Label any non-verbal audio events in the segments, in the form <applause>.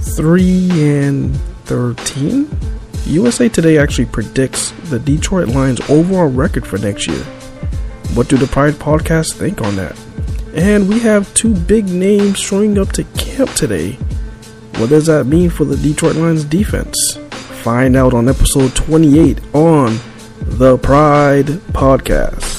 3 and 13? USA Today actually predicts the Detroit Lions' overall record for next year. What do the Pride podcast think on that? And we have two big names showing up to camp today. What does that mean for the Detroit Lions defense? Find out on episode 28 on the Pride Podcast.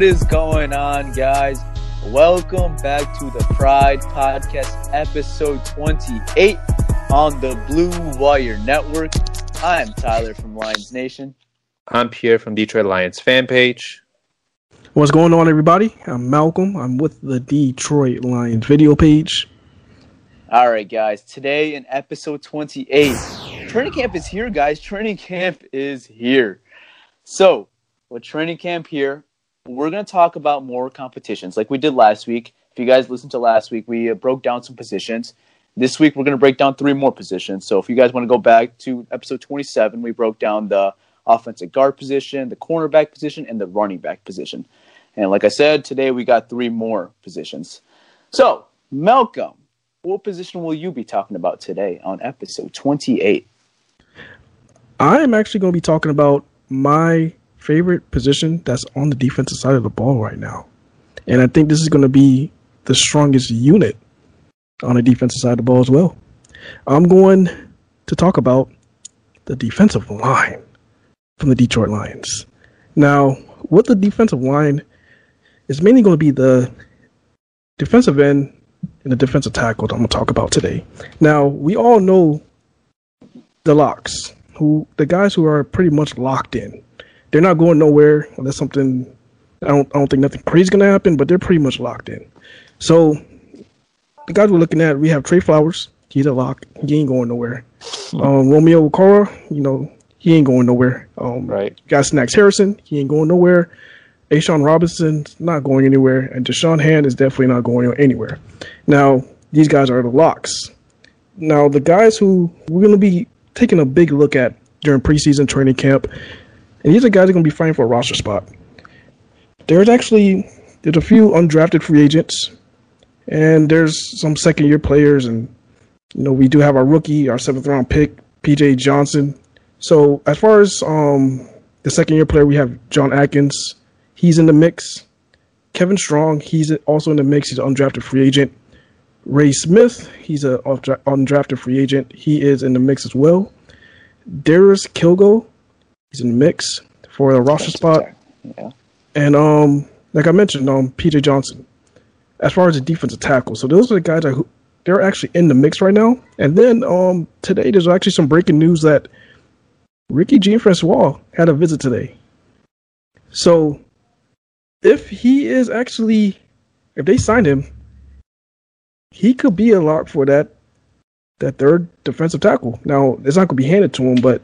What is going on, guys? Welcome back to the Pride Podcast, episode 28 on the Blue Wire Network. I'm Tyler from Lions Nation. I'm Pierre from Detroit Lions fan page. What's going on, everybody? I'm Malcolm. I'm with the Detroit Lions video page. All right, guys. Today in episode 28, training camp is here, guys. Training camp is here. So, with training camp here, we're going to talk about more competitions like we did last week. If you guys listened to last week, we uh, broke down some positions. This week, we're going to break down three more positions. So if you guys want to go back to episode 27, we broke down the offensive guard position, the cornerback position, and the running back position. And like I said, today we got three more positions. So, Malcolm, what position will you be talking about today on episode 28? I am actually going to be talking about my favorite position that's on the defensive side of the ball right now. And I think this is going to be the strongest unit on the defensive side of the ball as well. I'm going to talk about the defensive line from the Detroit Lions. Now, what the defensive line is mainly going to be the defensive end and the defensive tackle that I'm going to talk about today. Now, we all know the locks, who the guys who are pretty much locked in they're not going nowhere unless something. I don't. I don't think nothing crazy is gonna happen, but they're pretty much locked in. So the guys we're looking at, we have Trey Flowers. He's a lock. He ain't going nowhere. Hmm. Um, Romeo Okwara, you know, he ain't going nowhere. Um, right. Got Snacks Harrison. He ain't going nowhere. A'Shawn Robinson's not going anywhere, and Da'Shawn Hand is definitely not going anywhere. Now, these guys are the locks. Now, the guys who we're going to be taking a big look at during preseason training camp and these are guys that are going to be fighting for a roster spot. There's actually there's a few undrafted free agents, and there's some second year players, and you know we do have our rookie, our seventh round pick, PJ Johnson. So as far as um, the second year player, we have John Atkins. He's in the mix. Kevin Strong, he's also in the mix. He's an undrafted free agent. Ray Smith, he's an undrafted free agent. He is in the mix as well. Darius Kilgo, He's in the mix for the roster spot. Yeah. And um, like I mentioned, um, PJ Johnson. As far as the defensive tackle, so those are the guys that they're actually in the mix right now. And then um, today there's actually some breaking news that Ricky Jean Francois had a visit today. So if he is actually, if they signed him, he could be a lock for that that third defensive tackle. Now it's not going to be handed to him, but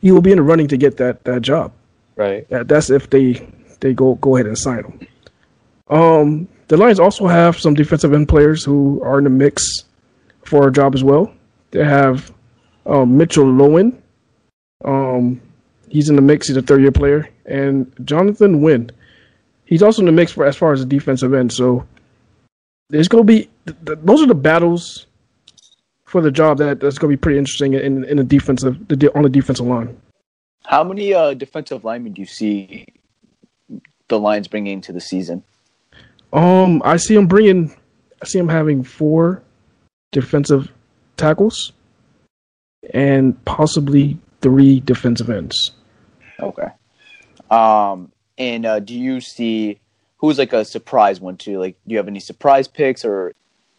he will be in the running to get that that job. Right. That, that's if they they go go ahead and sign him. Um, the Lions also have some defensive end players who are in the mix for a job as well. They have um, Mitchell Loewen. Um, he's in the mix. He's a third year player, and Jonathan Wynn. He's also in the mix for as far as the defensive end. So there's going to be th- th- those are the battles for the job that that's going to be pretty interesting in in the defensive the, on the defensive line. How many uh, defensive linemen do you see the Lions bringing into the season? Um, I see him bringing. I see him having four defensive tackles and possibly three defensive ends. Okay. Um, and uh, do you see who's like a surprise one too? Like, do you have any surprise picks or?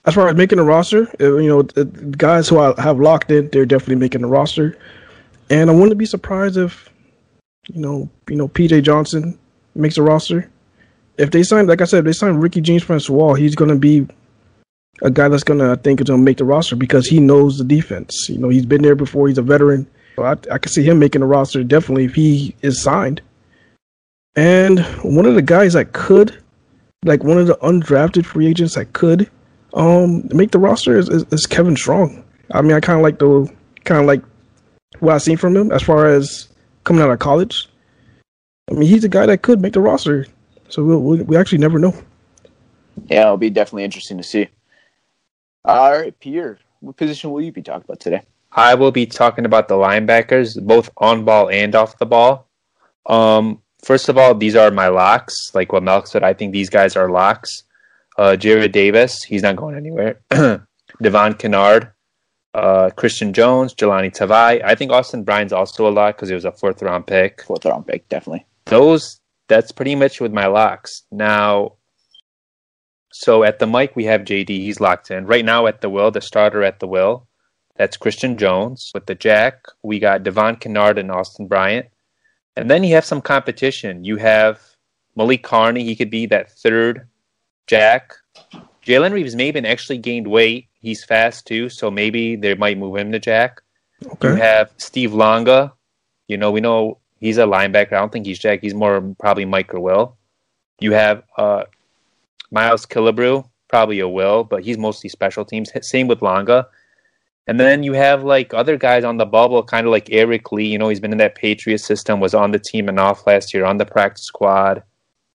As far as making a roster, uh, you know, the guys who I have locked in, they're definitely making a roster. And I wouldn't be surprised if, you know, you know, PJ Johnson makes a roster. If they sign, like I said, if they sign Ricky James Francois, he's going to be a guy that's going to, I think, is going to make the roster because he knows the defense. You know, he's been there before. He's a veteran. So I, I can see him making the roster definitely if he is signed. And one of the guys that could, like one of the undrafted free agents that could um make the roster is, is, is Kevin Strong. I mean, I kind of like the kind of like what I've seen from him as far as coming out of college. I mean, he's a guy that could make the roster. So we'll, we'll, we actually never know. Yeah, it'll be definitely interesting to see. All right, Pierre, what position will you be talking about today? I will be talking about the linebackers, both on ball and off the ball. Um, first of all, these are my locks. Like what Melk said, I think these guys are locks. Uh, Jarrad Davis, he's not going anywhere. <clears throat> Devon Kennard, uh, Christian Jones, Jahlani Tavai. I think Austin Bryant's also a lock because he was a fourth round pick. Fourth round pick, definitely. Those, that's pretty much with my locks. Now, so at the mic, we have JD. He's locked in. Right now at the will, the starter at the will, that's Christian Jones. With the jack, we got Devon Kennard and Austin Bryant. And then you have some competition. You have Malik Carney. He could be that third jack. Jalen Reeves Maybin actually gained weight. He's fast too, so maybe they might move him to jack. Okay. You have Steve Longa. You know, we know he's a linebacker. I don't think he's jack. He's more probably Mike or Will. You have uh, Miles Killebrew, probably a Will, but he's mostly special teams. Same with Longa. And then you have like other guys on the bubble, kind of like Eric Lee. You know, he's been in that Patriot system, was on the team and off last year on the practice squad.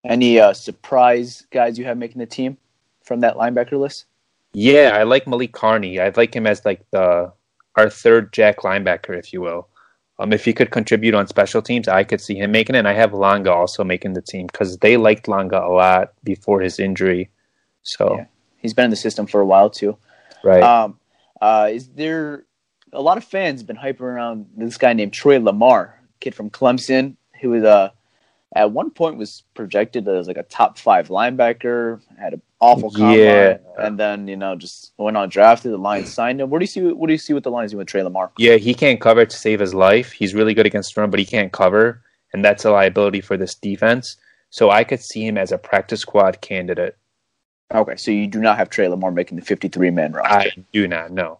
Any uh, surprise guys you have making the team from that linebacker list? Yeah, I like Malik Carney. I like him as like the our third jack linebacker, if you will. Um, if he could contribute on special teams, I could see him making it. And I have Longa also making the team because they liked Longa a lot before his injury. So Yeah. He's been in the system for a while too. right, Um, uh, is there a lot of fans been hyping around this guy named Troy Lamar, kid from Clemson, who was uh, at one point was projected as like a top five linebacker, had an awful combine, Yeah. and then you know just went on drafted. The Lions signed him. What do you see? What do you see with the Lions doing with Tre Lamar? yeah, he can't cover to save his life. He's really good against run, but he can't cover, and that's a liability for this defense. So I could see him as a practice squad candidate. Okay, so you do not have Tre Lamar making the fifty-three man roster. I do not know.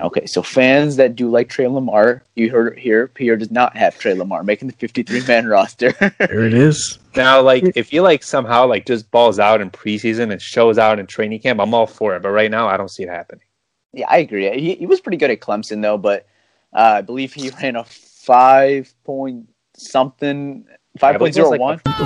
Okay, so fans that do like Tre Lamar, you heard it here. Pierre does not have Tre Lamar making the fifty-three man <laughs> roster. There it is. Now, like, if he like somehow like just balls out in preseason and shows out in training camp, I'm all for it. But right now, I don't see it happening. Yeah, I agree. He, he was pretty good at Clemson though, but uh, I believe he <laughs> ran a five point something, five I point believe it was like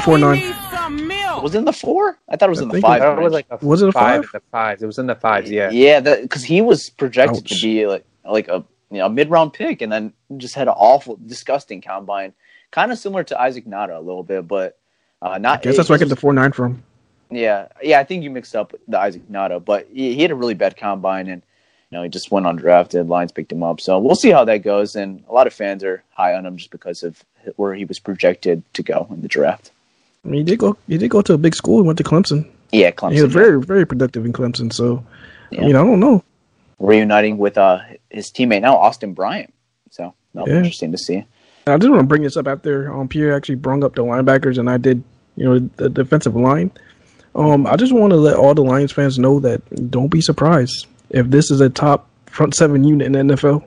one. Nine. Was it in the four? I thought it was I in the five. It was range. like a Was it a five? five? The fives. It was in the fives. Yeah. yeah, because he was projected Ouch. to be like like a you know mid round pick, and then just had an awful, disgusting combine, kind of similar to Isaac Nauta a little bit, but uh, not. I guess that's where I get the four nine from. Yeah, yeah, I think you mixed up the Isaac Nauta, but he, he had a really bad combine, and you know he just went undrafted. Lions picked him up, so we'll see how that goes. And a lot of fans are high on him just because of where he was projected to go in the draft. I mean, he did go. He did go to a big school. He went to Clemson. Yeah, Clemson He was very, very productive in Clemson. So, Yeah. I mean, I don't know. reuniting with uh, his teammate now, Austin Bryant. So that'll be interesting to see. I just want to bring this up after um, Pierre actually brung up the linebackers, and I did, you know, the defensive line. Um, I just want to let all the Lions fans know that don't be surprised if this is a top front seven unit in the NFL.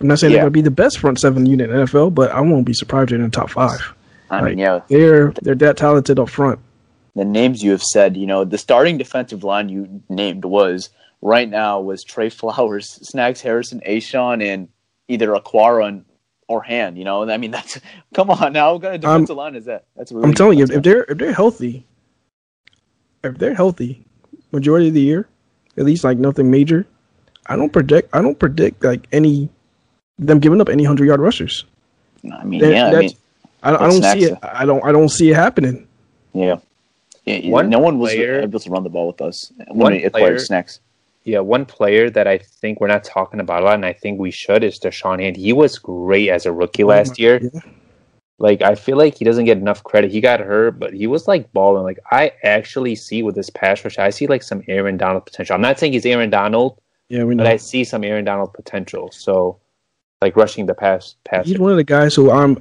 I'm not saying Yeah. they're going to be the best front seven unit in the NFL, but I won't be surprised they're in the top five. I mean, yeah, They're they're that talented up front. the names you have said, you know, the starting defensive line you named was right now was Trey Flowers, Snacks Harrison, A'Shawn, and either Okwara or Hand. You know, I mean, <laughs> that's come on now. What kind of defensive line is that? That's really I'm telling you, if, if they're if they're healthy, if they're healthy, majority of the year, at least like nothing major, I don't predict. I don't predict like any them giving up any hundred yard rushers. I mean, That- yeah, I mean, I, I don't see next. it. I don't. I don't see it happening. yeah. Yeah, One no one was player- able to run the ball with us. One When player- Snacks. Yeah, one player that I think we're not talking about a lot, and I think we should, is Da'Shawn Hand. He was great as a rookie last oh year. Yeah. Like, I feel like he doesn't get enough credit. He got hurt, but he was like balling. Like, I actually see with this pass rush, I see like some Aaron Donald potential. I'm not saying he's Aaron Donald, Yeah, we know. but I see some Aaron Donald potential. So, like rushing the pass, pass. He's one of the guys who I'm.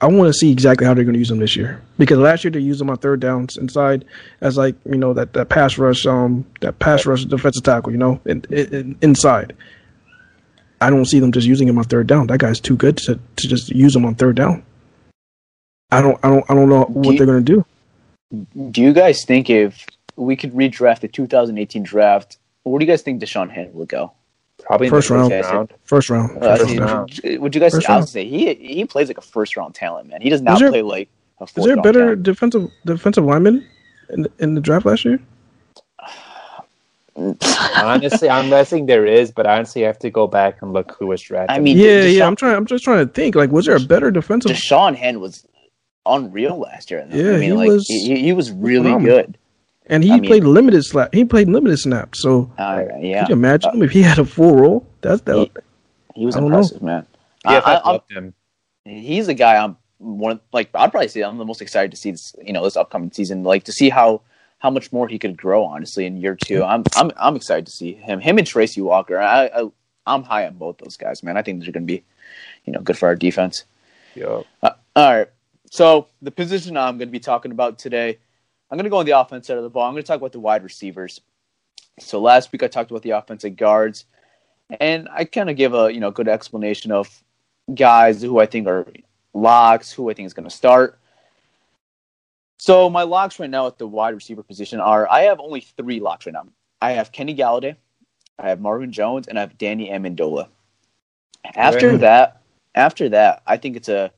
I want to see exactly how they're going to use him this year because last year they used him on third downs inside as like you know that, that pass rush um that pass rush defensive tackle you know in, in, inside. I don't see them just using him on third down. That guy's too good to, to just use him on third down. I don't I don't I don't know what you- they're going to do. Do you guys think if we could redraft the 2018 draft, where do you guys think Da'Shawn Hand will go? Probably in First the round. first round. First round. Uh, First round. would you guys? First I would say he he plays like a first round talent, man. He does not there- play like a Is there a round better talent. defensive defensive lineman in the, in the draft last year? <sighs> honestly, I'm guessing there is, but honestly, I have to go back and look who was drafted. I mean, Yeah, Da'Shawn, yeah. I'm trying. I'm just trying to think. Like, was there a better defensive? Da'Shawn Hand was unreal last year. Yeah, I mean, he like was he, he was really phenomenal. good. And he I mean- played limited slap. He played limited snaps. So Uh, yeah, could you imagine him if he had a full role? That's that. He- he was I know. impressive, man. yeah, I, I, I, loved him. he's a guy I'm one of, like I'd probably say I'm the most excited to see this you know this upcoming season like to see how how much more he could grow honestly in year two I'm I'm I'm excited to see him him and Tracy Walker I, I I'm high on both those guys man I think they're going to be you know good for our defense Yo. uh, all right so the position I'm going to be talking about today I'm going to go on the offense side of the ball I'm going to talk about the wide receivers so last week I talked about the offensive guards and I kind of give a you know good explanation of guys who I think are locks, who I think is going to start. So my locks right now at the wide receiver position are I have only three locks right now. I have Kenny Golladay, I have Marvin Jones, and I have Danny Amendola. After Right. that, after that, I think it's a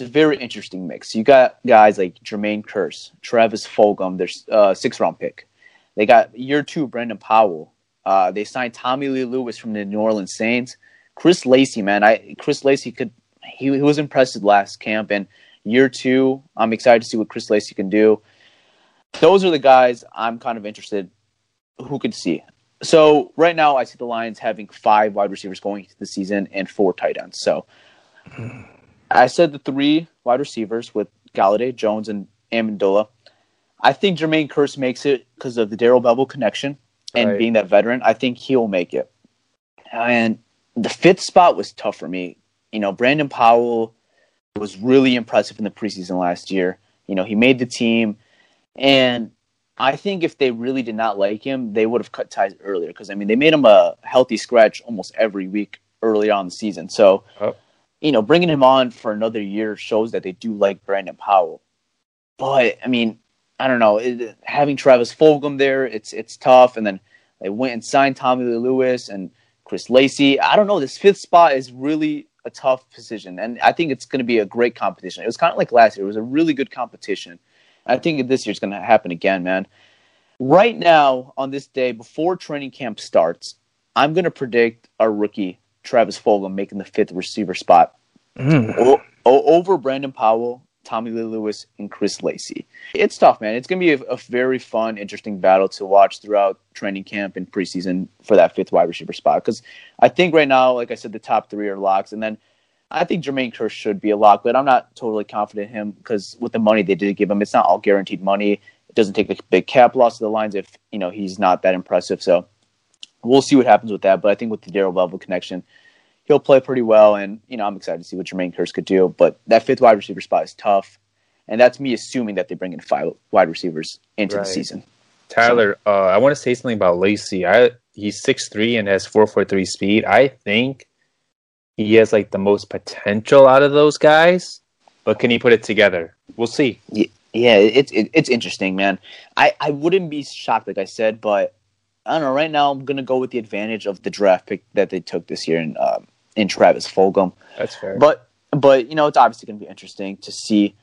it's a very interesting mix. You got guys like Jermaine Kearse, Travis Fulgham, their uh, six round pick. They got year two Brandon Powell. Uh, they signed Tommy Lee Lewis from the New Orleans Saints. Chris Lacey, man, I Chris Lacey could he, he was impressive last camp and year two. I'm excited to see what Chris Lacey can do. Those are the guys I'm kind of interested who could see. So right now I see the Lions having five wide receivers going into the season and four tight ends. So I said the three wide receivers with Golladay, Jones, and Amendola. I think Jermaine Kearse makes it because of the Darrell Bevell connection and Right. being that veteran. I think he'll make it. And the fifth spot was tough for me. You know, Brandon Powell was really impressive in the preseason last year. You know, he made the team, and I think if they really did not like him, they would have cut ties earlier. Because I mean, they made him a healthy scratch almost every week early on the season. So, Oh. You know, bringing him on for another year shows that they do like Brandon Powell. But I mean, I don't know. It, having Travis Fulgham there, it's it's tough. And then they went and signed Tommy Lee Lewis and Chris Lacey. I don't know. This fifth spot is really a tough position, and I think it's going to be a great competition. It was kind of like last year; it was a really good competition. I think this year's going to happen again, man. Right now, on this day before training camp starts, I'm going to predict a rookie Travis Fulgham making the fifth receiver spot Mm. o- over Brandon Powell, Tommy Lee Lewis, and Chris Lacey. It's tough, man. It's going to be a, a very fun, interesting battle to watch throughout training camp and preseason for that fifth wide receiver spot. Because I think right now, like I said, the top three are locks, and then I think Jermaine Kearse should be a lock, but I'm not totally confident in him because with the money they did give him, it's not all guaranteed money. It doesn't take a big cap loss to the lines if you know he's not that impressive. So we'll see what happens with that. But I think with the Darrell Bevell connection, he'll play pretty well, and you know I'm excited to see what Jermaine Kearse could do. But that fifth wide receiver spot is tough, and that's me assuming that they bring in five wide receivers into Right. the season. Tyler, uh, I want to say something about Lacey. I he's six three and has four four three speed. I think he has like the most potential out of those guys, but can he put it together? We'll see. Yeah, it's it, it's interesting, man. I I wouldn't be shocked, like I said, but I don't know. Right now, I'm gonna go with the advantage of the draft pick that they took this year in um, in Travis Fulgham. That's fair. But but you know, it's obviously gonna be interesting to see.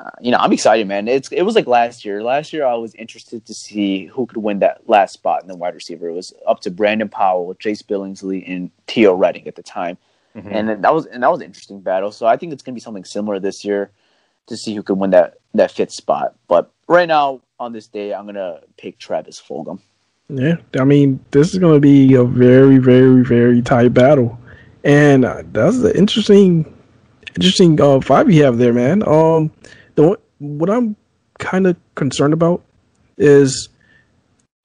Uh, you know, I'm excited, man. It's it was like last year. Last year, I was interested to see who could win that last spot in the wide receiver. It was up to Brandon Powell, Chase Billingsley, and Theo Redding at the time, Mhm. and that was and that was an interesting battle. So I think it's gonna be something similar this year to see who could win that that fifth spot. But right now, on this day, I'm gonna pick Travis Fulgham. Yeah, I mean, this is going to be a very, very, very tight battle, and uh, that's an interesting, interesting uh, five you have there, man. Um, the what I'm kind of concerned about is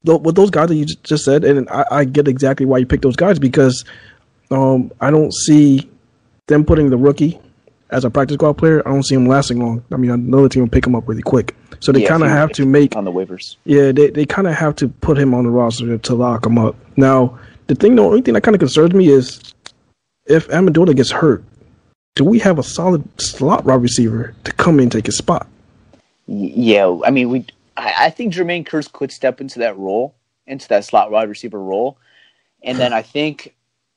the, with those guys that you just said, and I, I get exactly why you picked those guys because um, I don't see them putting the rookie as a practice squad player. I don't see him lasting long. I mean, another team will pick him up really quick, so they Yeah, kind of have to make on the waivers. yeah, they, they kind of have to put him on the roster to lock him up. Now, the thing, the only thing that kind of concerns me is if Amendola gets hurt, do we have a solid slot wide receiver to come in and take his spot? Yeah, I mean, we. I, I think Jermaine Kearse could step into that role, into that slot wide receiver role, and then I think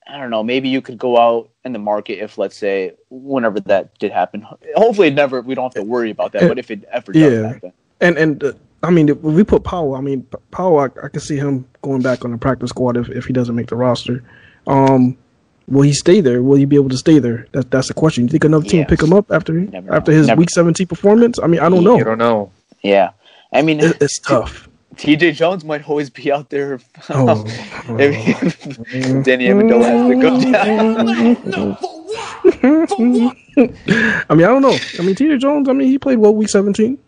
I don't know. Maybe you could go out in the market if, let's say, whenever that did happen. Hopefully, it never. We don't have to worry about that. But if it ever does Yeah. happen, And and uh, I mean, if we put Powell. I mean, Powell. I, I can see him going back on the practice squad if, if he doesn't make the roster. Um, will he stay there? Will he be able to stay there? That that's the question. You think another team will Yes. pick him up after Never after know. his Never. week seventeen performance? I mean, I don't know. You don't know. yeah. I mean, It, it's tough. T.J. Jones might always be out there. Oh, <laughs> if, if <laughs> Danny Amendola has to go <laughs> down. I mean, I don't know. I mean, T.J. Jones. I mean, he played well week seventeen.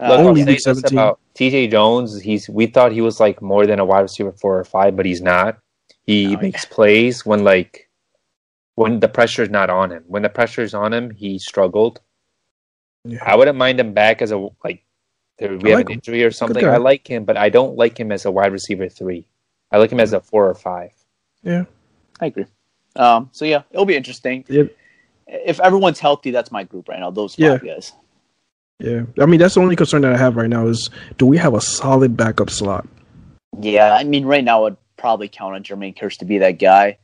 Uh, Look, only say week 17. about TJ Jones. He's we thought he was like more than a wide receiver four or five, but he's not. He Oh, makes plays when like when the pressure's not on him. When the pressure's on him, he struggled. Yeah. I wouldn't mind him back as a like there, we I have like an him. injury or something. I like him, but I don't like him as a wide receiver three. I like him as a four or five. Yeah, I agree. Um, so yeah, it'll be interesting. yeah, If everyone's healthy, that's my group right now. Those five guys. yeah. I mean, that's the only concern that I have right now is do we have a solid backup slot? Yeah, I mean, right now I'd probably count on Jermaine Kearse to be that guy,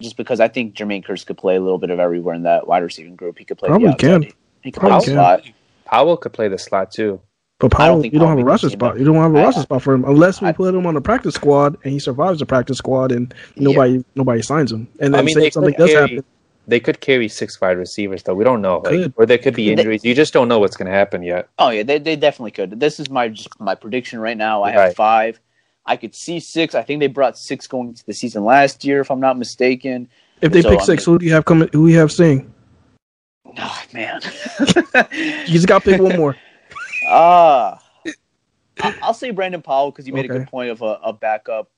just because I think Jermaine Kearse could play a little bit of everywhere in that wide receiving group. He could play Probably the outside. can. He could play the can. slot. Powell could play the slot too. But I don't you don't have a will roster spot. though. You don't have a roster spot for him unless we I- put him on the practice squad and he survives the practice squad and nobody nobody signs him. And then I mean, say they something could does carry, happen. they could carry six wide receivers though. We don't know, like, or there could be They- injuries. You just don't know what's going to happen yet. Oh yeah, they, they definitely could. This is my just my prediction right now. I have Right. five. I could see six. I think they brought six going into the season last year, if I'm not mistaken. If they So, pick I six, mean- who do you have coming? Who do you have staying? Oh man. <laughs> You just got to pick one <laughs> more. Ah, I- I'll say Brandon Powell because you made a good point of a, a backup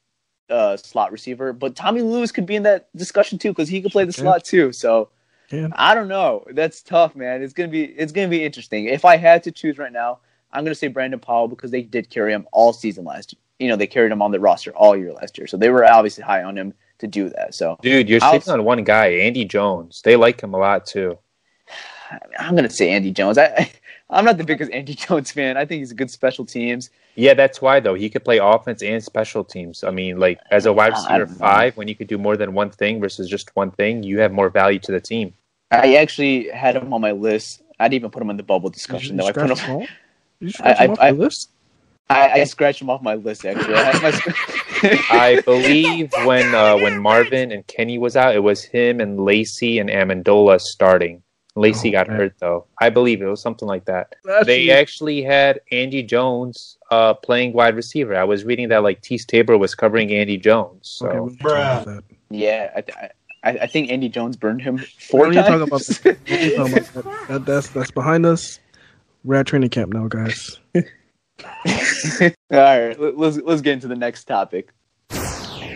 uh, slot receiver, but Tommy Lewis could be in that discussion too because he could play the Yeah. slot too. So Yeah. I don't know. That's tough, man. It's gonna be it's gonna be interesting. If I had to choose right now, I'm gonna say Brandon Powell because they did carry him all season last year. You know, they carried him on the roster all year last year, so they were obviously high on him to do that. So Dude, you're I'll- sleeping on one guy, Andy Jones. They like him a lot too. I'm gonna say Andy Jones. I <laughs> I'm not the biggest Andy Jones fan. I think he's a good special teams. Yeah, that's why though. He could play offense and special teams. I mean, like as a wide receiver don't five, when you could do more than one thing versus just one thing, you have more value to the team. I actually had him on my list. I didn't even put him in the bubble discussion You though. I put scratch him. them all? <laughs> You scratch I- them off I- the list? I, I scratched him off my list actually. I had my <laughs> I believe when uh, when Marvin and Kenny was out, it was him and Lacey and Amendola starting. Lacey Oh, got man. hurt though. I believe it was something like that. That's they you. actually had Andy Jones uh, playing wide receiver. I was reading that like Teez Tabor was covering Andy Jones. So Okay, we can talk about that. yeah, I, I, I think Andy Jones burned him four don't need times. talk about that. We don't need to talk about <laughs> that. That- That's that's behind us. We're at training camp now, guys. <laughs> All right, let- let's let's get into the next topic.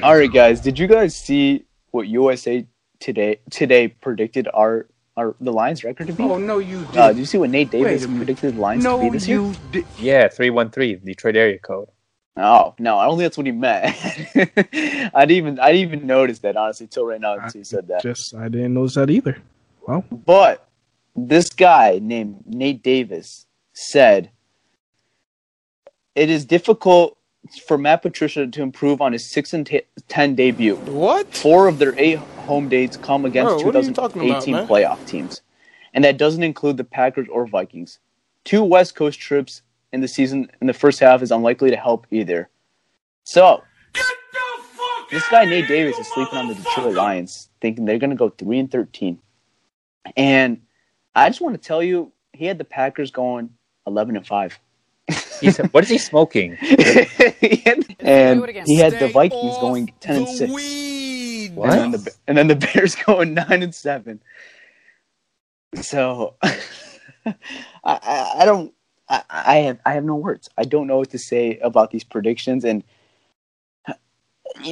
All right, guys, did you guys see what USA today today predicted our our the Lions record to be? Oh no, you did. Uh, did you see what Nate Davis Wait a minute. predicted the Lions to be no, this year? you did. yeah, three one three Detroit area code. Oh no, I don't think that's what he meant. <laughs> I didn't even I didn't even notice that honestly till right now until you said that. Just I didn't notice that either. Well, But this guy named Nate Davis said it is difficult for Matt Patricia to improve on his six and t- ten debut. What? Four of their eight home dates come against Bro, what are you talking 2018 about, playoff teams, and that doesn't include the Packers or Vikings. Two West Coast trips in the season in the first half is unlikely to help either. So, this guy Nate Davis is sleeping on the Detroit Lions, thinking they're going to go three and thirteen. And I just want to tell you, he had the Packers going eleven and five. He said, "What is he smoking?" <laughs> He and Do it again. he had the Vikings going ten and six. What? And then the and then the Bears <laughs> going nine and seven. So <laughs> I, I I don't I, I have I have no words. I don't know what to say about these predictions and <sighs>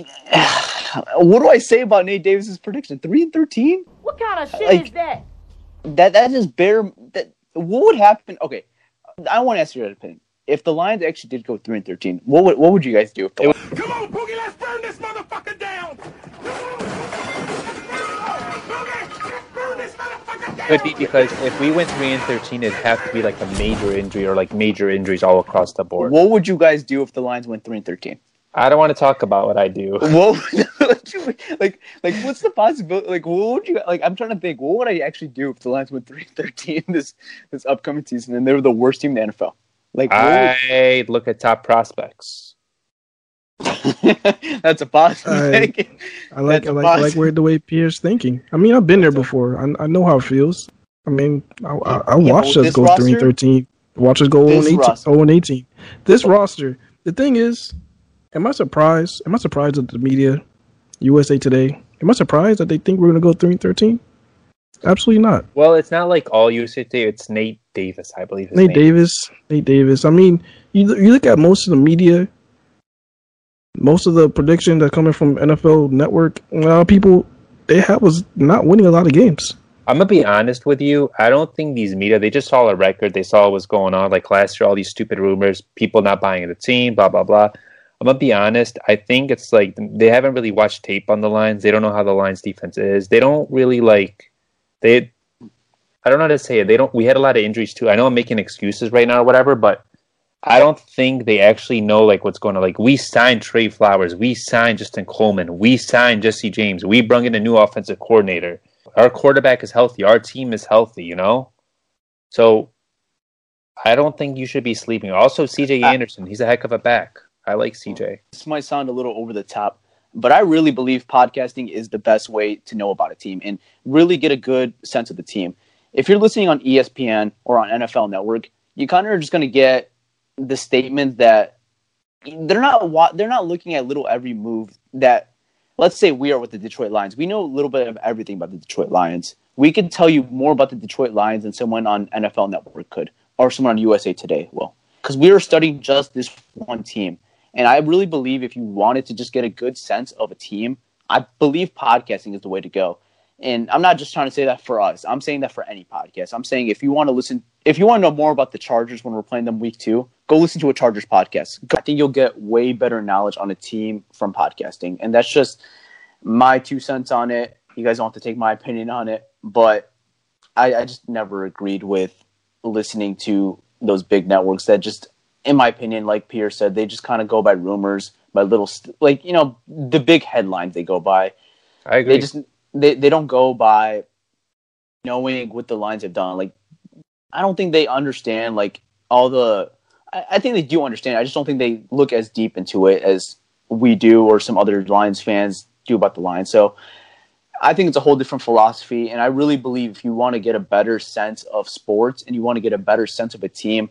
what do I say about Nate Davis's prediction? Three and thirteen? What kind of shit Like- is that? That that is bare that what would happen okay. I want to ask your opinion. If the Lions actually did go three and thirteen, what would what would you guys do? If the, Come on, Boogie, let's burn this motherfucker down! Boogie, let's burn this motherfucker down! Could be because if we went three and thirteen, it'd have to be like a major injury or like major injuries all across the board. what would you guys do if the Lions went three and thirteen? I don't want to talk about what I do. <laughs> what would, <laughs> like, you- like like what's the possibility like what would you like i'm trying to think what would i actually do if the lions went three and thirteen <laughs> this this upcoming season and they were the worst team in the nfl like what I look at top prospects. <laughs> that's a positive I- thing. I like That's I a like, I like where the way Pierre's thinking. I mean, I've been there before. I, I know how it feels. I mean, I, I, I watched but us this go three and roster- thirteen. Watch us go This 0 and 18. roster- 0 and 18. This roster. The thing is, am I surprised? Am I surprised at the media, USA Today? Am I surprised that they think we're going to go three and thirteen? Absolutely not. Well, it's not like all USA Today. It's Nate Davis, I believe. His Nate. Davis. Nate Davis. I mean, you you look at most of the media, most of the predictions that coming from NFL Network. A lot of people they have was not winning a lot of games. I'm gonna be honest with you. I don't think these media. They just saw a record. They saw what was going on. Like last year, all these stupid rumors, people not buying the team, blah blah blah. I'm gonna be honest. I think it's like they haven't really watched tape on the lines. They don't know how the lines defense is. They don't really like. They, I don't know how to say it. They don't. We had a lot of injuries too. I know I'm making excuses right now or whatever, but I don't think they actually know like what's going on. Like we signed Trey Flowers, we signed Justin Coleman, we signed Jesse James, we brought in a new offensive coordinator. Our quarterback is healthy, our team is healthy, you know. So I don't think you should be sleeping. Also, CJ Anderson, he's a heck of a back. I like CJ. this might sound a little over the top but i really believe podcasting is the best way to know about a team and really get a good sense of the team if you're listening on espn or on nfl network you kind of are just going to get the statement that they're not they're not looking at little every move that let's say we are with the Detroit Lions. We know a little bit of everything about the Detroit Lions. We can tell you more about the Detroit Lions than someone on NFL Network could or someone on USA Today will. Because we are studying just this one team. And I really believe if you wanted to just get a good sense of a team, I believe podcasting is the way to go. And I'm not just trying to say that for us. I'm saying that for any podcast. I'm saying if you want to listen, if you want to know more about the Chargers when we're playing them week two, go listen to a Chargers podcast. I think you'll get way better knowledge on a team from podcasting. And that's just my two cents on it. You guys don't have to take my opinion on it, but I, I just never agreed with listening to those big networks that just, in my opinion, like Pierre said, they just kind of go by rumors, by little, st- like, you know, the big headlines they go by. I agree. they just they, they don't go by knowing what the lines have done. Like i don't think they understand like all the I, I think they do understand. I just don't think they look as deep into it as we do or some other lions fans do about the lions. So i think it's a whole different philosophy and i really believe if you want to get a better sense of sports and you want to get a better sense of a team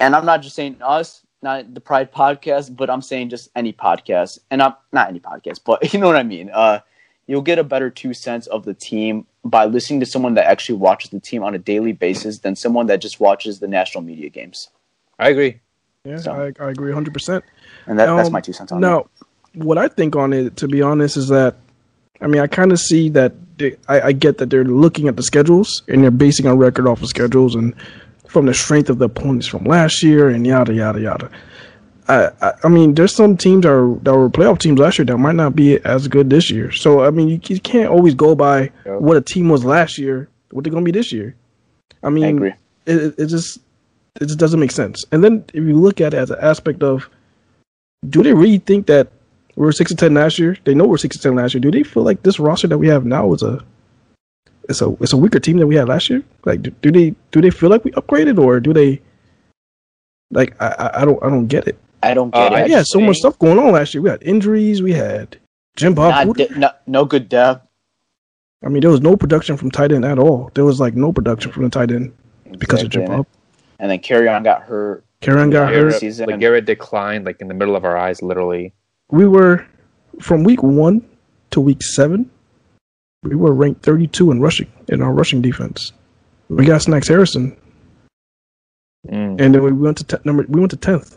and i'm not just saying us not the pride podcast but i'm saying just any podcast and i'm not any podcast but <laughs> you know what i mean uh you'll get a better two cents of the team by listening to someone that actually watches the team on a daily basis than someone that just watches the national media games. I agree. Yeah, So- I, I agree 100%. And that, that's Um, my two cents on it. Now, what I think on it, to be honest, is that I mean, I kind of see that they, I, I get that they're looking at the schedules and they're basing a record off of schedules and from the strength of the opponents from last year and yada yada yada. I, I, I mean, there's some teams that, are, that were playoff teams last year that might not be as good this year. So I mean, you, you can't always go by what a team was last year. What they're gonna be this year. I mean, I. It, it, just it just doesn't make sense. And then if you look at it as an aspect of, do they really think that we are six and ten last year? They know we're six and ten last year. Do they feel like this roster that we have now is a it's a it's a weaker team than we had last year? Like, do, do they do they feel like we upgraded, or do they like I I, I don't I don't get it. I don't Uh, get I it. We had so much stuff going on last year. We had injuries. We had Jim Bob. Not Cooter. no, no good depth. I mean, there was no production from tight end at all. There was like no production from the tight end because of Jim Bob. And then Kerryon got hurt. Kerryon got Yeah, hurt. season. Like Garrett declined like in the middle of our eyes, literally. We were from week one to week seven. We were ranked 32 in rushing in our rushing defense. We got Snacks Harrison, Mm, and then we went to te- number. We went to tenth.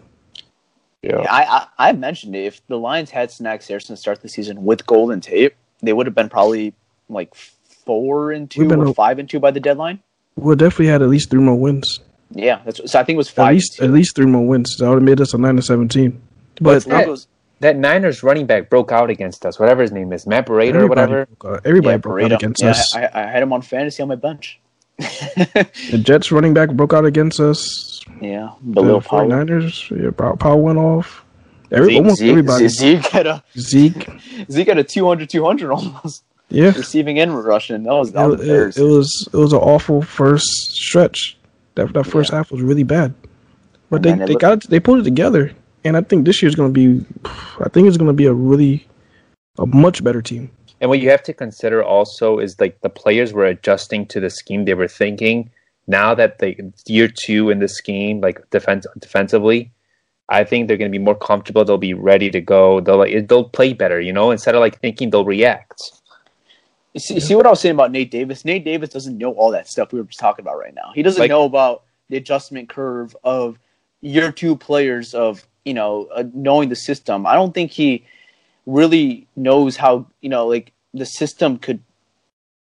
yeah. I, I I mentioned it. If the Lions had Snacks Harrison start the season with Golden Tate, they would have been probably like four and two or a- five and two by the deadline. We definitely had at least three more wins. Yeah, that's so. I think it was At five. least at least three more wins. That would have made us a nine to seventeen. But But Broncos, That Niners running back broke out against us, whatever his name is, Matt Breida or whatever. broke everybody yeah, broke out against Yeah, us. I, I, I had him on fantasy on my bench. <laughs> the Jets running back broke out against us. yeah, The but Lil Powell. 49ers, yeah, Pow Powell went off. Every, Zeke, almost Zeke, everybody. Zeke had a Zeke, <laughs> Zeke had a 200 200 almost yeah. receiving and rushing. That was It, was it, it was it was an awful first stretch. That that first half was really bad, but And they, they looked- got it, they pulled it together, and I think this year's going to be, I think it's going to be a really, a much better team. And what you have to consider also is like the players were adjusting to the scheme they were thinking. Now that they year two in the scheme, like defense defensively, I think they're going to be more comfortable. They'll be ready to go. They'll like they'll play better, you know, instead of like thinking they'll react. You see, see what I was saying about Nate Davis? Nate Davis doesn't know all that stuff we were just talking about right now. He doesn't Like- know about the adjustment curve of year two players of you know uh, knowing the system. I don't think he really knows how you know like the system could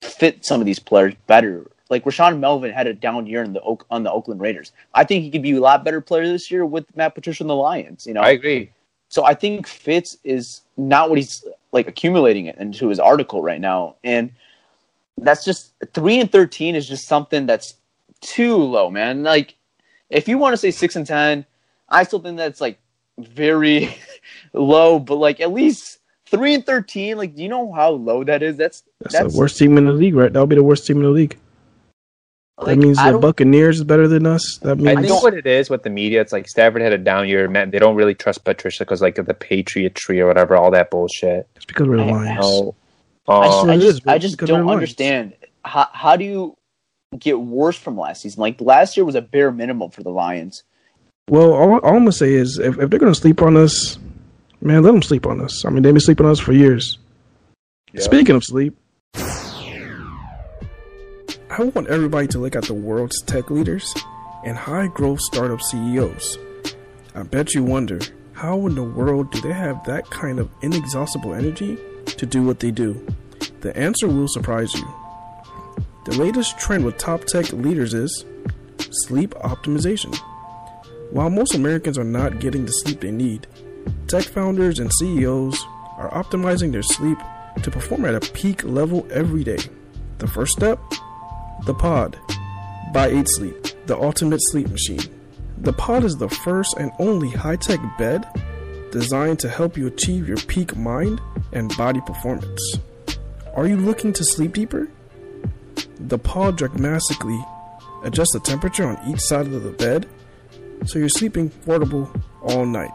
fit some of these players better. Like Rashaan Melvin had a down year in the Oak, on the Oakland Raiders. I think he could be a lot better player this year with Matt Patricia and the Lions. You know, I agree. so I think Fitz is not what he's like accumulating it into his article right now, and that's just three and thirteen is just something that's too low, man. Like if you want to say six and ten, I still think that's like very <laughs> low, but like at least three and thirteen, like do you know how low that is? That's That's, that's, the worst team in the league, right? That'll be the worst team in the league. like, that means I the Buccaneers is better than us. That I means think what it is with the media, it's like Stafford had a down year. Man, they don't really trust Patricia because like of the Patriot tree or whatever, all that bullshit. it's because we're the I- Lions. I just, Um, I just, I just don't understand how how do you get worse from last season? Like last year was a bare minimum for the Lions. Well, all, all I'm gonna say is if, if they're gonna sleep on us, man, let them sleep on us. I mean, they've been sleeping on us for years. Speaking of sleep, I want everybody to look at the world's tech leaders and high growth startup CEOs. I bet you wonder how in the world do they have that kind of inexhaustible energy to do what they do? The answer will surprise you. The latest trend with top tech leaders is sleep optimization. While most Americans are not getting the sleep they need, tech founders and CEOs are optimizing their sleep to perform at a peak level every day. The first step? The Pod by 8 Sleep, the ultimate sleep machine. The Pod is the first and only high tech bed designed to help you achieve your peak mind and body performance. Are you looking to sleep deeper? The Pod dramatically adjusts the temperature on each side of the bed so you're sleeping portable all night.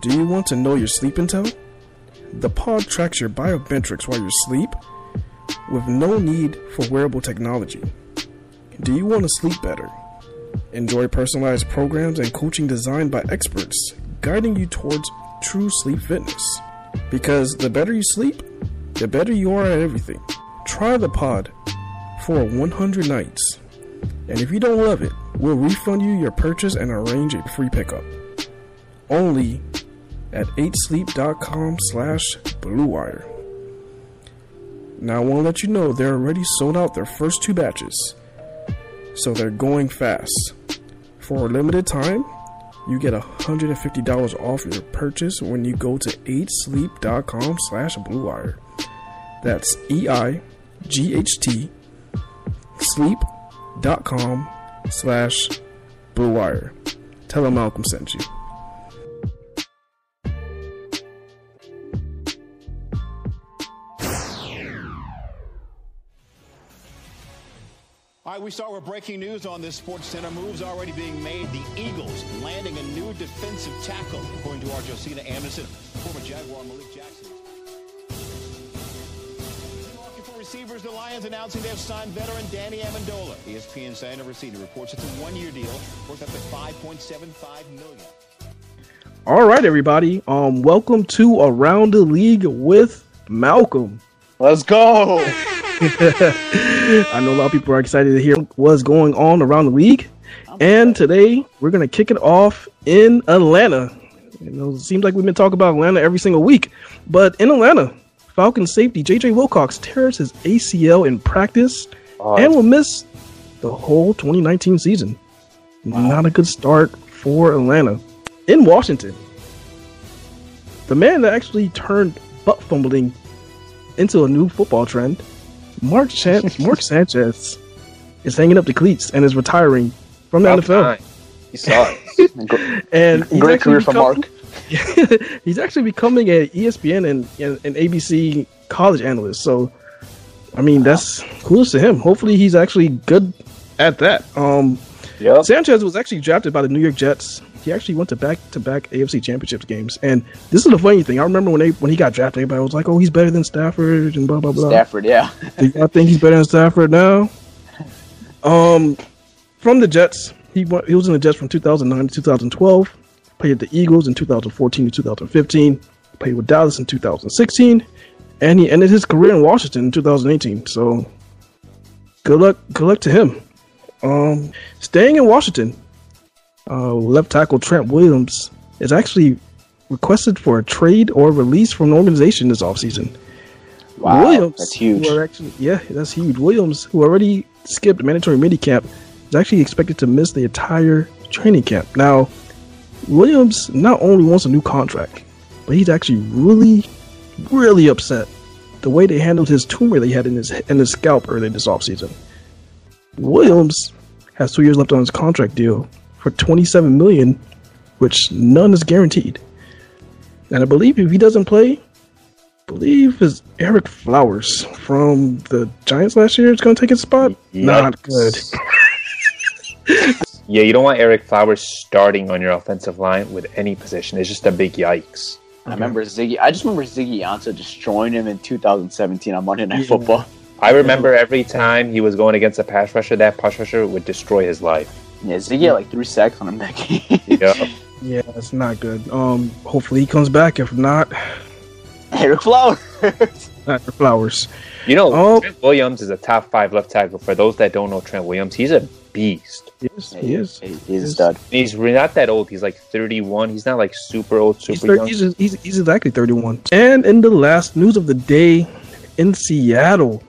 Do you want to know your sleep intel? The pod tracks your biometrics while you sleep with no need for wearable technology. Do you want to sleep better? Enjoy personalized programs and coaching designed by experts, guiding you towards true sleep fitness. Because the better you sleep, the better you are at everything. Try the pod for 100 nights. And if you don't love it, we'll refund you your purchase and arrange a free pickup. Only at 8sleep.com slash bluewire. Now I want to let you know they're already sold out their first two batches. So they're going fast. For a limited time, you get $150 off your purchase when you go to 8sleep.com slash bluewire. That's E-I-G-H-T sleep.com slash Blue Wire. Tell him Malcolm sent you. All right, we start with breaking news on this Sports Center. Moves already being made. The Eagles landing a new defensive tackle, according to our Josina Anderson, former Jaguar Malik Jackson. Receivers, the Lions announcing they have signed veteran Danny Amendola. ESPN Santa Racina reports it's a one-year deal worth up to 5.75 million. All right, everybody. Um, welcome to Around the League with Malcolm. Let's go. <laughs> I know a lot of people are excited to hear what's going on around the league. And today we're gonna kick it off in Atlanta. You know, it seems like we've been talking about Atlanta every single week, but in Atlanta, Falcons safety JJ Wilcox tears his ACL in practice Oh, and will miss the whole 2019 season. Not a good start for Atlanta. In Washington, the man that actually turned butt fumbling into a new football trend, Mark, Chan- <laughs> Mark Sanchez, is hanging up the cleats and is retiring from the about NFL. time. You saw it. And Great career for Mark. <laughs> he's actually becoming a E ESPN and, and, and ABC college analyst. So, I mean, that's kudos to him. Hopefully, he's actually good at that. Um, Yep. Sanchez was actually drafted by the New York Jets. He actually went to back to back AFC Championships games. And this is the funny thing. I remember when they when he got drafted, everybody was like, "Oh, he's better than Stafford," and blah blah blah. Stafford, yeah. I think he's better than Stafford now. Um, from the Jets, he went, he was in the Jets from 2009 to 2012. Played at the Eagles in 2014 to 2015. Played with Dallas in 2016, and he ended his career in Washington in 2018. So, good luck, good luck to him. Um, staying in Washington, uh, left tackle Trent Williams is actually requested for a trade or release from an organization this offseason. Wow, Williams, that's huge. Actually, yeah, that's huge. Williams, who already skipped mandatory minicamp, is actually expected to miss the entire training camp. Now, Williams not only wants a new contract, but he's actually really, really upset the way they handled his tumor they had in his in his scalp earlier this offseason. Williams has two years left on his contract deal for 27 million, which none is guaranteed. And I believe if he doesn't play, I believe is Ereck Flowers from the Giants last year is going to take his spot. Not good. <laughs> Yeah, you don't want Ereck Flowers starting on your offensive line with any position. It's just a big yikes. I remember Ziggy. I just remember Ziggy Ansah destroying him in 2017 on Monday Night Yeah. Football. I remember every time he was going against a pass rusher, that pass rusher would destroy his life. Yeah, Ziggy had like three sacks on him that game. Yeah. <laughs> Yeah, it's not good. Um, hopefully he comes back. If not, Ereck Flowers. <laughs> not for Flowers. You know, Oh. Trent Williams is a top five left tackle. For those that don't know Trent Williams, he's a beast. Yes, he is. He- He's a stud. He's not that old. He's like 31. He's not like super old, He's, super thir- young. he's, he's, he's exactly 31. And in the last news of the day, in Seattle,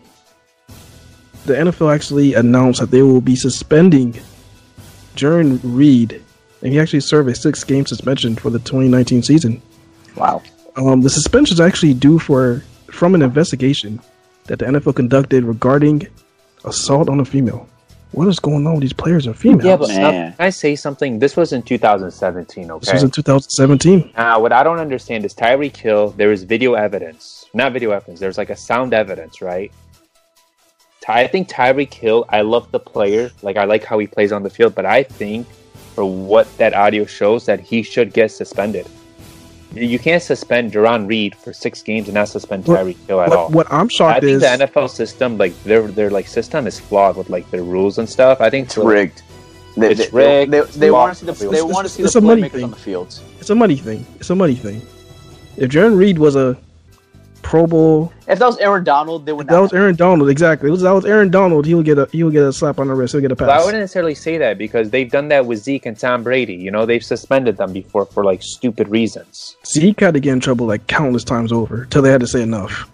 the NFL actually announced that they will be suspending Jarran Reed, and he actually served a six-game suspension for the 2019 season. Wow. Um, the suspension is actually due for from an investigation that the NFL conducted regarding assault on a female. What is going on with these players and females? yeah, but uh, can I say something? This was in 2017, okay? this okay? was in 2017. Now, what I don't understand is Tyreek Hill, there is video evidence. Not video evidence, there's like a sound evidence, right? Ty- I think Tyreek Hill, I love the player. Like, I like how he plays on the field, but I think for what that audio shows, that he should get suspended. You- You can't suspend Jarran Reed for six games and not suspend What- Tyreek Hill at all. What, what I'm I shocked think is the NFL system, like their their like system, is flawed with like their rules and stuff. I think It's rigged. They, It's they, rigged. They, It's they want to see the flawed. they want to see It's the a money playmakers thing. on the fields. it's a money thing. It's a money thing. If Jarran Reed was a Pro Bowl, If that was Aaron Donald, they would if not. that was Aaron Donald, exactly. If that was Aaron Donald, he would get a he would get a slap on the wrist. He'll get a But I wouldn't necessarily say that because they've done that with Zeke and Tom Brady. You know, they've suspended them before for like stupid reasons. Zeke had to get in trouble like countless times over till they had to say enough.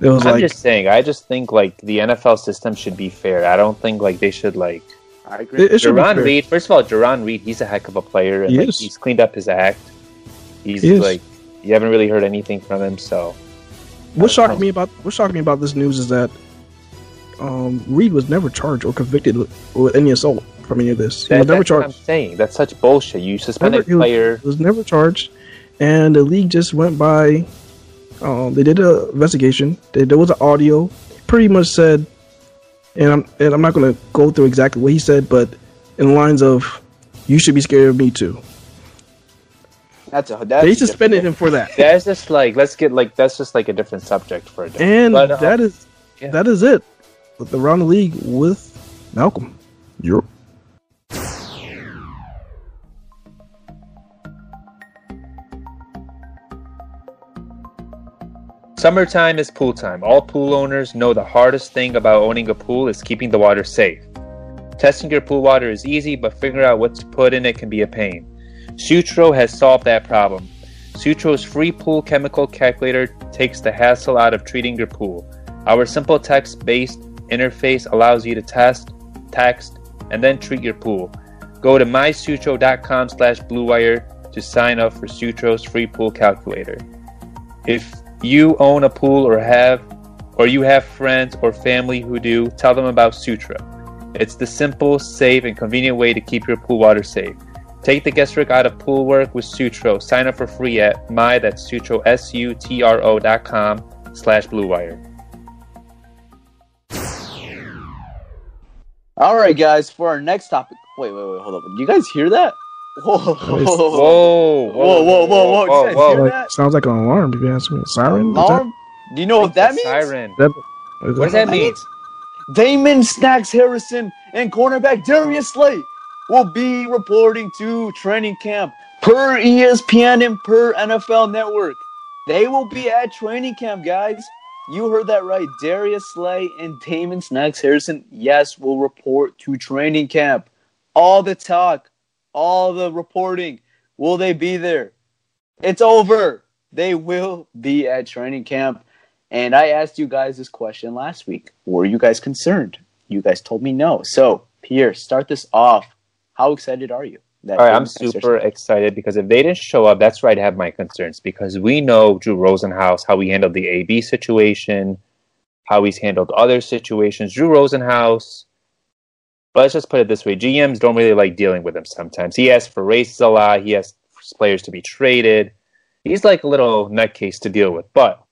It was I'm like just saying. I just think like the NFL system should be fair. I don't think like they should like I agree. it, it should be Duran fair. Reed. First of all, Jarran Reed, he's a heck of a player, and He like, is. he's cleaned up his act. He's He is. like you haven't really heard anything from him, so What shocked me about what shocked me about this news is that um, Reed was never charged or convicted with, any assault from any of this. That- was never that's what I'm saying. That's such bullshit. You suspend Never- a was- player. He was never charged, and the league just went by. Um, they did an investigation. They, there was an audio. Pretty much said, and I'm and I'm not going to go through exactly what he said, but in lines of, "You should be scared of me too." That's a that's they suspended him for that, That's just like let's get like that's just like a different subject for a day. and But, uh, that is yeah. that is it. With the league with Malcolm. Europe. Summertime is pool time. All pool owners know the hardest thing about owning a pool is keeping the water safe. Testing your pool water is easy, but figuring out what to put in it can be a pain. Sutro has solved that problem. Sutro's free pool chemical calculator takes the hassle out of treating your pool. Our simple text-based interface allows you to test, text, and then treat your pool. Go to mysutro.com slash bluewire to sign up for Sutro's free pool calculator. If you own a pool or have or you have friends or family who do, tell them about Sutro. It's the simple, safe, and convenient way to keep your pool water safe. Take the guesswork out of pool work with Sutro. Sign up for free at my that's Sutro S U T R O dot com slash Blue Wire. All right, guys. For our next topic. Wait, wait, wait. Hold up. Do you guys hear that? Whoa, <laughs> whoa, Whoa, whoa, whoa, whoa, whoa! Did you guys hear Like, sounds like an alarm. If you ask me, siren. Is that- Alarm? Do you know what that means? Siren. that- What is does that- that mean? Damon Snacks Harrison and cornerback Darius Slay will be reporting to training camp per ESPN and per NFL Network. They will be at training camp, guys. You heard that right. Darius Slay and Damon Snacks Harrison, yes, will report to training camp. All the talk, all the reporting. Will they be there? It's over. They will be at training camp. And I asked you guys this question last week. Were you guys concerned? You guys told me no. So, Pierre, start this off. How excited are you? That All right, I'm super excited because if they didn't show up, that's where I'd have my concerns because we know Drew Rosenhaus, how he handled the AB situation, how he's handled other situations. Drew Rosenhaus, but let's just put it this way GMs don't really like dealing with him sometimes. He asks for raises a lot, he asks players to be traded. He's like a little nutcase to deal with, but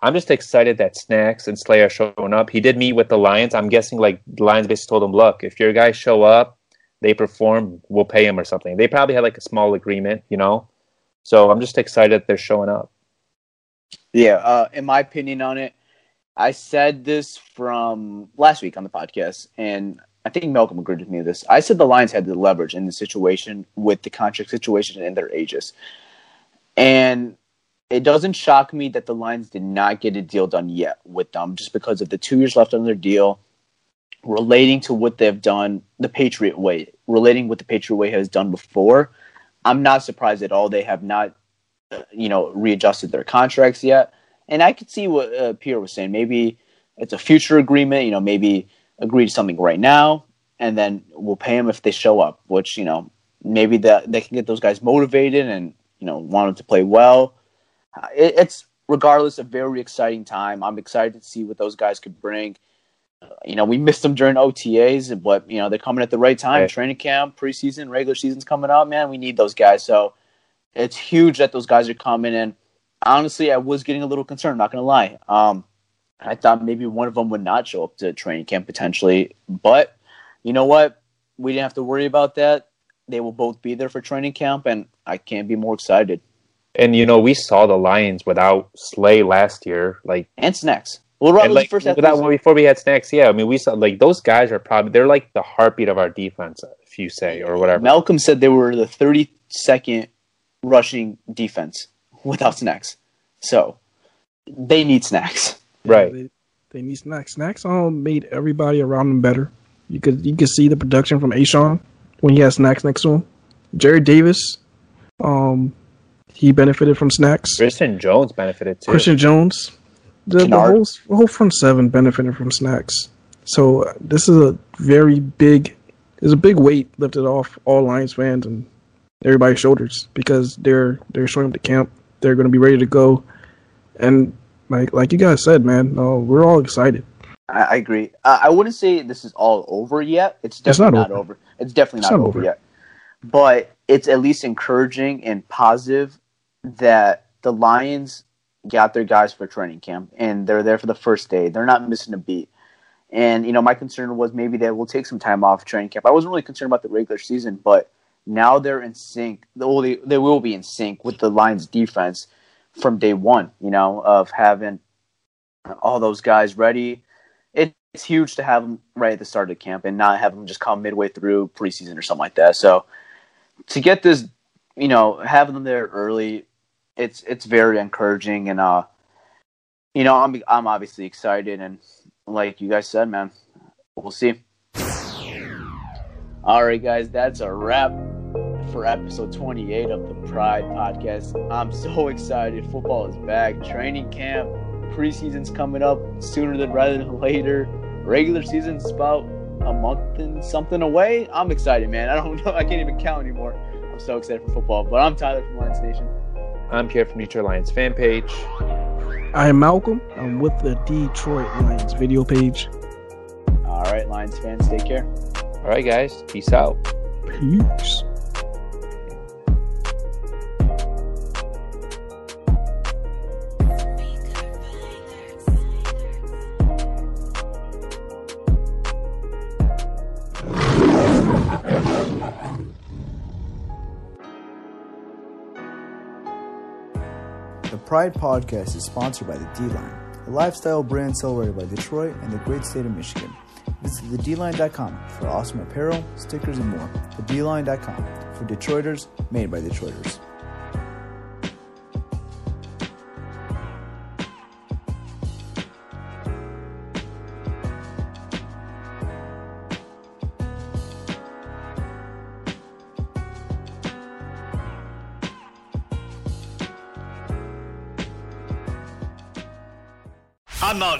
I'm just excited that Snacks and Slayer are showing up. He did meet with the Lions. I'm guessing like the Lions basically told him, look, if your guys show up, they perform, we'll pay him or something. They probably had like a small agreement, you know. So I'm just excited they're showing up. Yeah, uh, in my opinion on it, I said this from last week on the podcast, and I think Malcolm agreed with me this. I said the Lions had the leverage in the situation with the contract situation and their ages. And it doesn't shock me that the Lions did not get a deal done yet with them just because of the two years left on their deal, relating to what they've done the Patriot way, relating what the Patriot way has done before. I'm not surprised at all they have not you know, readjusted their contracts yet. And I could see what uh, Pierre was saying. Maybe it's a future agreement. You know, maybe agree to something right now, and then we'll pay them if they show up. Which you know, maybe that they can get those guys motivated and you know want them to play well. It, it's regardless a very exciting time. I'm excited to see what those guys could bring. You know, we missed them during OTAs, but you know they're coming at the right time. Right. Training camp, preseason, regular season's coming up. Man, we need those guys. So it's huge that those guys are coming in. Honestly, I was getting a little concerned. Not gonna lie. Um, I thought maybe one of them would not show up to training camp potentially, but you know what? We didn't have to worry about that. They will both be there for training camp, and I can't be more excited. And you know, we saw the Lions without Slay last year, like And snacks. Well, Rob like first half of without, the- before we had Snacks. Yeah, I mean, we saw like those guys are probably they're like the heartbeat of our defense, if you say or whatever. Malcolm said they were the 32nd rushing defense without snacks. So they need snacks. Right. They, they need snacks. Snacks all made everybody around them better. You could you could see the production from A'Shawn when he had snacks next to him. Jarrad Davis, um, he benefited from snacks. Christian Jones benefited too. Christian Jones, the, the whole the whole front seven benefited from snacks. So uh, this is a very big, there's a big weight lifted off all Lions fans and everybody's shoulders because they're they're showing up to camp. They're going to be ready to go, and like like you guys said, man, uh, we're all excited. I, agree. Uh, I wouldn't say this is all over yet. It's It's definitely not not, over. over. It's definitely It's not, not over, over. yet. But it's at least encouraging and positive that the Lions got their guys for training camp and they're there for the first day. They're not missing a beat. And you know, my concern was maybe they will take some time off training camp. I wasn't really concerned about the regular season, but now they're in sync. Well, they they will be in sync with the Lions defense from day one. You know, of having all those guys ready. It, it's huge to have them right at the start of camp and not have them just come midway through preseason or something like that. So to get this, you know, having them there early, it's it's very encouraging and uh, you know, I'm I'm obviously excited and like you guys said, man, we'll see. All right, guys, that's a wrap for episode 28 of the Pride podcast. I'm so <laughs> excited. Football is back. Training camp, preseason's coming up sooner than rather than later. Regular season's about a month and something away. I'm excited, man. <laughs> I don't know. I can't even count anymore. I'm so excited for football. But I'm Tyler from Lions Nation. I'm Pierre from Detroit Lions fan page. I am Malcolm. I'm with the Detroit Lions video page. All right, Lions fans, take care. All right, guys, peace out. Peace. Pride Podcast is sponsored by the D-Line, a lifestyle brand celebrated by Detroit and the great state of Michigan. Visit thedline.com for awesome apparel, stickers, and more. Thedline.com for Detroiters made by Detroiters.